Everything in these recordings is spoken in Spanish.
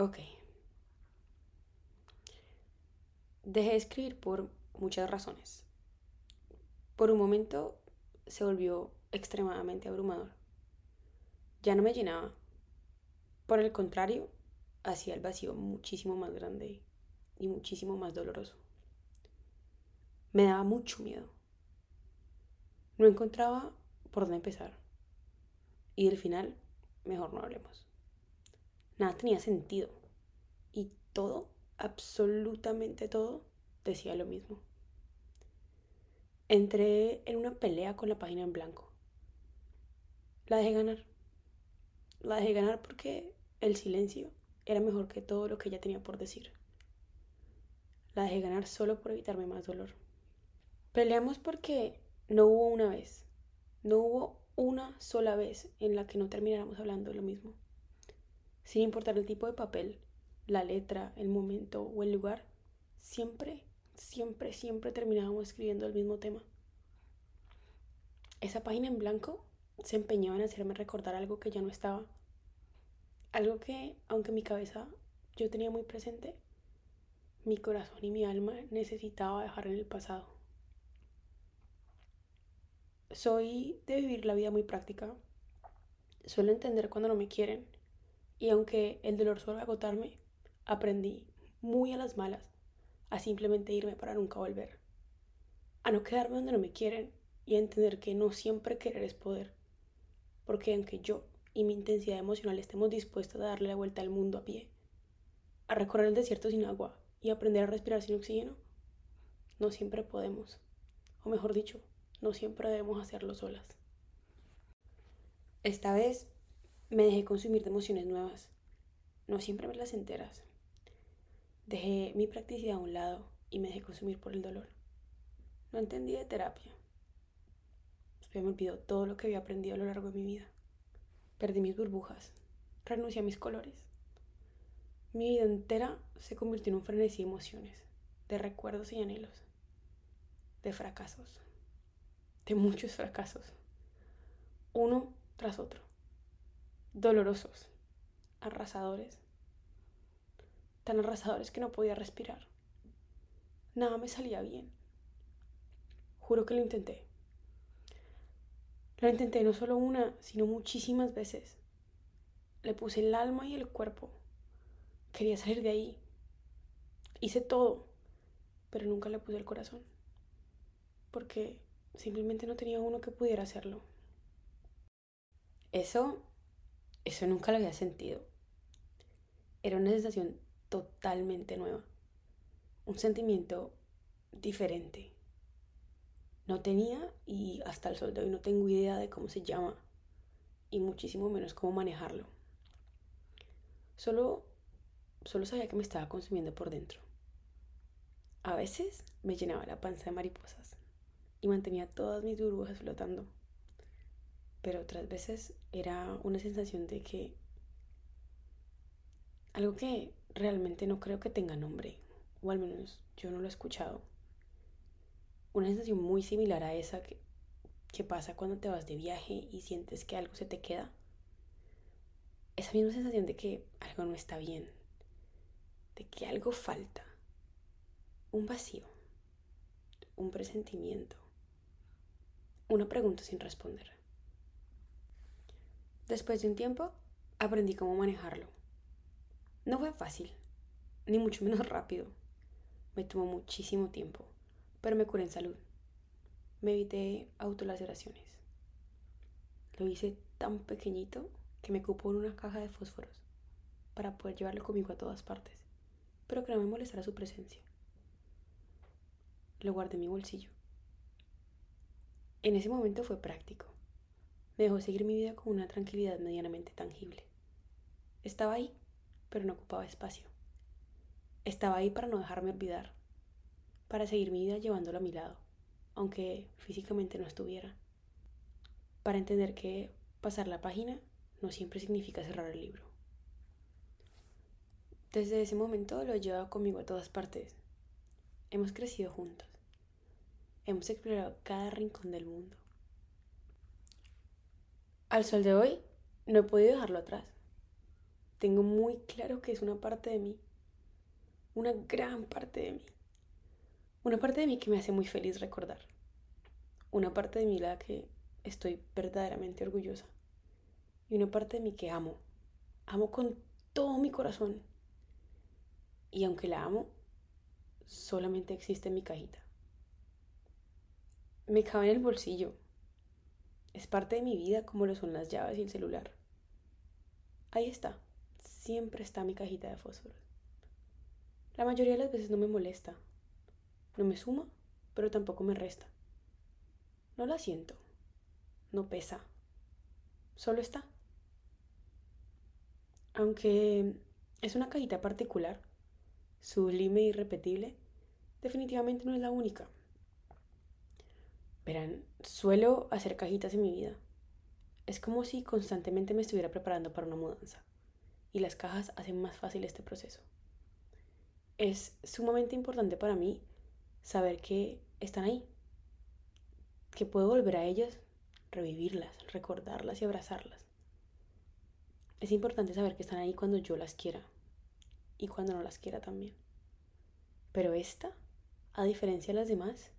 Ok. Dejé de escribir por muchas razones. Por un momento se volvió extremadamente abrumador. Ya no me llenaba. Por el contrario, hacía el vacío muchísimo más grande y muchísimo más doloroso. Me daba mucho miedo. No encontraba por dónde empezar. Y del final, mejor no hablemos. Nada tenía sentido. Y todo, absolutamente todo, decía lo mismo. Entré en una pelea con la página en blanco. La dejé ganar. La dejé ganar porque el silencio era mejor que todo lo que ella tenía por decir. La dejé ganar solo por evitarme más dolor. Peleamos porque no hubo una vez, no hubo una sola vez en la que no termináramos hablando lo mismo. Sin importar el tipo de papel, la letra, el momento o el lugar, siempre siempre, siempre terminábamos escribiendo el mismo tema. Esa página en blanco se empeñaba en hacerme recordar algo que ya no estaba. Algo que, aunque mi cabeza yo tenía muy presente, mi corazón y mi alma necesitaba dejar en el pasado. Soy de vivir la vida muy práctica. Suelo entender cuando no me quieren. Y aunque el dolor suele agotarme, aprendí muy a las malas a simplemente irme para nunca volver, a no quedarme donde no me quieren y a entender que no siempre querer es poder, porque aunque yo y mi intensidad emocional estemos dispuestos a darle la vuelta al mundo a pie, a recorrer el desierto sin agua y aprender a respirar sin oxígeno, no siempre podemos, o mejor dicho, no siempre debemos hacerlo solas. Esta vez me dejé consumir de emociones nuevas, no siempre me las enteras, Dejé mi practicidad a un lado y me dejé consumir por el dolor. No entendí de terapia. Me olvidó todo lo que había aprendido a lo largo de mi vida. Perdí mis burbujas. Renuncié a mis colores. Mi vida entera se convirtió en un frenesí de emociones, de recuerdos y anhelos, de fracasos, de muchos fracasos, uno tras otro, dolorosos, arrasadores, tan arrasadores que no podía respirar. Nada me salía bien. Juro que lo intenté. Lo intenté no solo una, sino muchísimas veces. Le puse el alma y el cuerpo. Quería salir de ahí. Hice todo, pero nunca le puse el corazón. Porque simplemente no tenía uno que pudiera hacerlo. Eso, eso nunca lo había sentido. Era una sensación totalmente nueva, un sentimiento diferente. No tenía y hasta el sol de hoy no tengo idea de cómo se llama y muchísimo menos cómo manejarlo. Solo, solo sabía que me estaba consumiendo por dentro. A veces me llenaba la panza de mariposas y mantenía todas mis burbujas flotando. Pero otras veces era una sensación de que algo que realmente no creo que tenga nombre, o al menos yo no lo he escuchado. Una sensación muy similar a esa que, que pasa cuando te vas de viaje y sientes que algo se te queda. Esa misma sensación de que algo no está bien, de que algo falta, un vacío, un presentimiento, una pregunta sin responder. Después de un tiempo, aprendí cómo manejarlo. No fue fácil, ni mucho menos rápido. Me tomó muchísimo tiempo, pero me curé en salud. Me evité autolaceraciones. Lo hice tan pequeñito que me cupo en una caja de fósforos para poder llevarlo conmigo a todas partes, pero que no me molestara su presencia. Lo guardé en mi bolsillo. En ese momento fue práctico. Dejó seguir mi vida con una tranquilidad medianamente tangible. Estaba ahí, pero no ocupaba espacio. Estaba ahí para no dejarme olvidar, para seguir mi vida llevándolo a mi lado, aunque físicamente no estuviera. Para entender que pasar la página no siempre significa cerrar el libro. Desde ese momento lo he llevado conmigo a todas partes. Hemos crecido juntos. Hemos explorado cada rincón del mundo. Al sol de hoy, no he podido dejarlo atrás. tengo muy claro que es una parte de mí, una gran parte de mí, una parte de mí que me hace muy feliz recordar, una parte de mí la que estoy verdaderamente orgullosa y una parte de mí que amo, amo con todo mi corazón y aunque la amo, solamente existe en mi cajita. Me cabe en el bolsillo. Es parte de mi vida como lo son las llaves y el celular. Ahí está siempre está mi cajita de fósforos. La mayoría de las veces no me molesta. No me suma, pero tampoco me resta. No la siento. No pesa. Solo está. Aunque es una cajita particular, sublime e irrepetible, definitivamente no es la única. Verán, suelo hacer cajitas en mi vida. Es como si constantemente me estuviera preparando para una mudanza y las cajas hacen más fácil este proceso. Es sumamente importante para mí saber que están ahí, que puedo volver a ellas, revivirlas, recordarlas y abrazarlas. Es importante saber que están ahí cuando yo las quiera y cuando no las quiera también. Pero esta, a diferencia de las demás,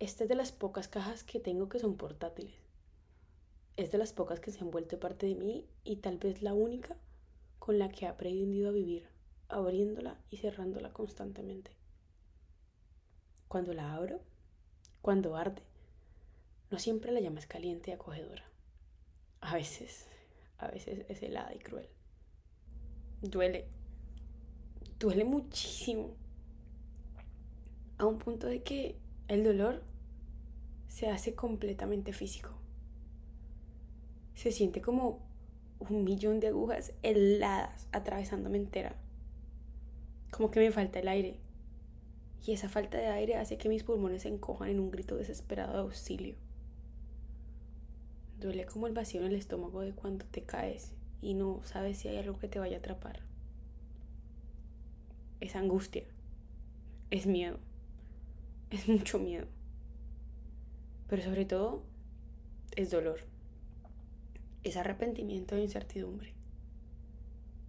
esta es de las pocas cajas que tengo que son portátiles. Es de las pocas que se han vuelto parte de mí y tal vez la única con la que he aprendido a vivir, abriéndola y cerrándola constantemente. Cuando la abro, cuando arde, no siempre la llama caliente y acogedora. A veces, a veces es helada y cruel. Duele, duele muchísimo. A un punto de que el dolor se hace completamente físico. Se siente como un millón de agujas heladas atravesándome entera. Como que me falta el aire. Y esa falta de aire hace que mis pulmones se encojan en un grito desesperado de auxilio. Duele como el vacío en el estómago de cuando te caes y no sabes si hay algo que te vaya a atrapar. Es angustia. Es miedo. Es mucho miedo. Pero sobre todo, es dolor es arrepentimiento e incertidumbre.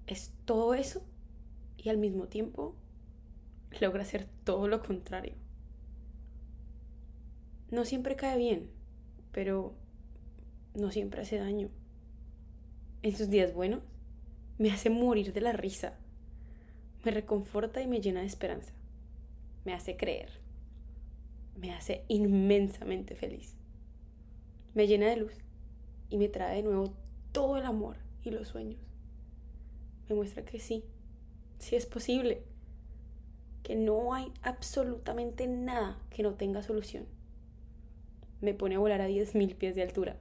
Es todo eso y al mismo tiempo logra hacer todo lo contrario. No siempre cae bien, pero no siempre hace daño. En sus días buenos me hace morir de la risa, me reconforta y me llena de esperanza, me hace creer, me hace inmensamente feliz, me llena de luz y me trae de nuevo todo el amor y los sueños. Me muestra que sí, sí es posible, que no hay absolutamente nada que no tenga solución. Me pone a volar a 10.000 pies de altura.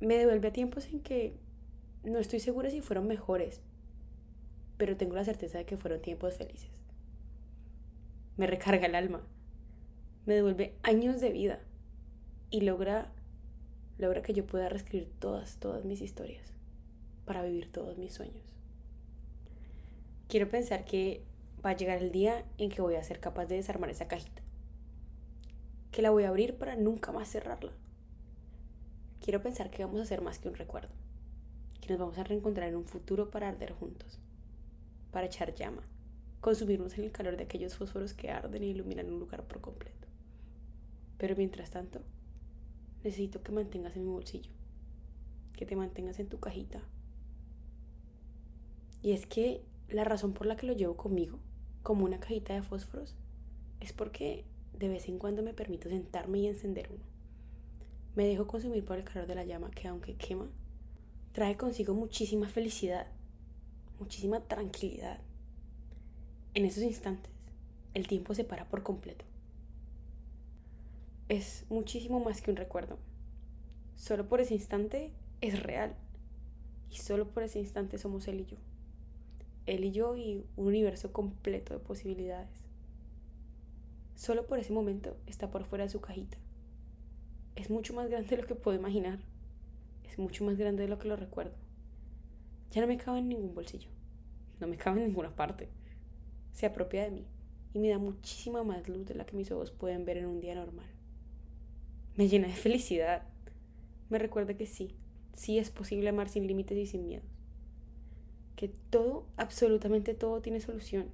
Me devuelve a tiempos en que no estoy segura si fueron mejores, pero tengo la certeza de que fueron tiempos felices. Me recarga el alma, me devuelve años de vida y logra logra que yo pueda reescribir todas, todas mis historias para vivir todos mis sueños. Quiero pensar que va a llegar el día en que voy a ser capaz de desarmar esa cajita. Que la voy a abrir para nunca más cerrarla. Quiero pensar que vamos a ser más que un recuerdo. Que nos vamos a reencontrar en un futuro para arder juntos. Para echar llama. Consumirnos en el calor de aquellos fósforos que arden e iluminan un lugar por completo. Pero mientras tanto, necesito que mantengas en mi bolsillo, que te mantengas en tu cajita. Y es que la razón por la que lo llevo conmigo, como una cajita de fósforos, es porque de vez en cuando me permito sentarme y encender uno. Me dejo consumir por el calor de la llama que aunque quema, trae consigo muchísima felicidad, muchísima tranquilidad. En esos instantes, el tiempo se para por completo es muchísimo más que un recuerdo. Solo por ese instante es real. Y solo por ese instante somos él y yo. Él y yo y un universo completo de posibilidades. Solo por ese momento está por fuera de su cajita. Es mucho más grande de lo que puedo imaginar. Es mucho más grande de lo que lo recuerdo. Ya no me cabe en ningún bolsillo. No me cabe en ninguna parte. Se apropia de mí y me da muchísima más luz de la que mis ojos pueden ver en un día normal me llena de felicidad. Me recuerda que sí, sí es posible amar sin límites y sin miedos. que todo, absolutamente todo tiene solución,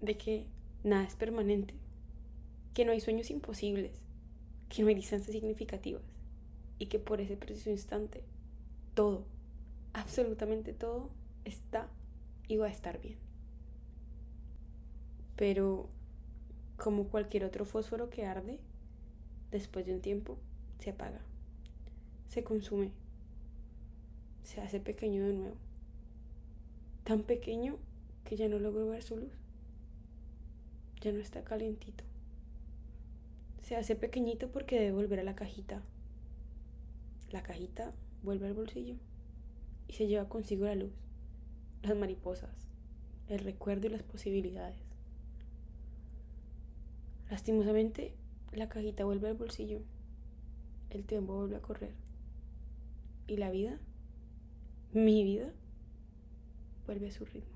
de que nada es permanente, que no hay sueños imposibles, que no hay distancias significativas y que por ese preciso instante todo, absolutamente todo está y va a estar bien. Pero como cualquier otro fósforo que arde, después de un tiempo se apaga, se consume, se hace pequeño de nuevo, tan pequeño que ya no logro ver su luz, ya no está calientito. Se hace pequeñito porque debe volver a la cajita. La cajita vuelve al bolsillo y se lleva consigo la luz, las mariposas, el recuerdo y las posibilidades. Lastimosamente, la cajita vuelve al bolsillo, el tiempo vuelve a correr y la vida, mi vida, vuelve a su ritmo.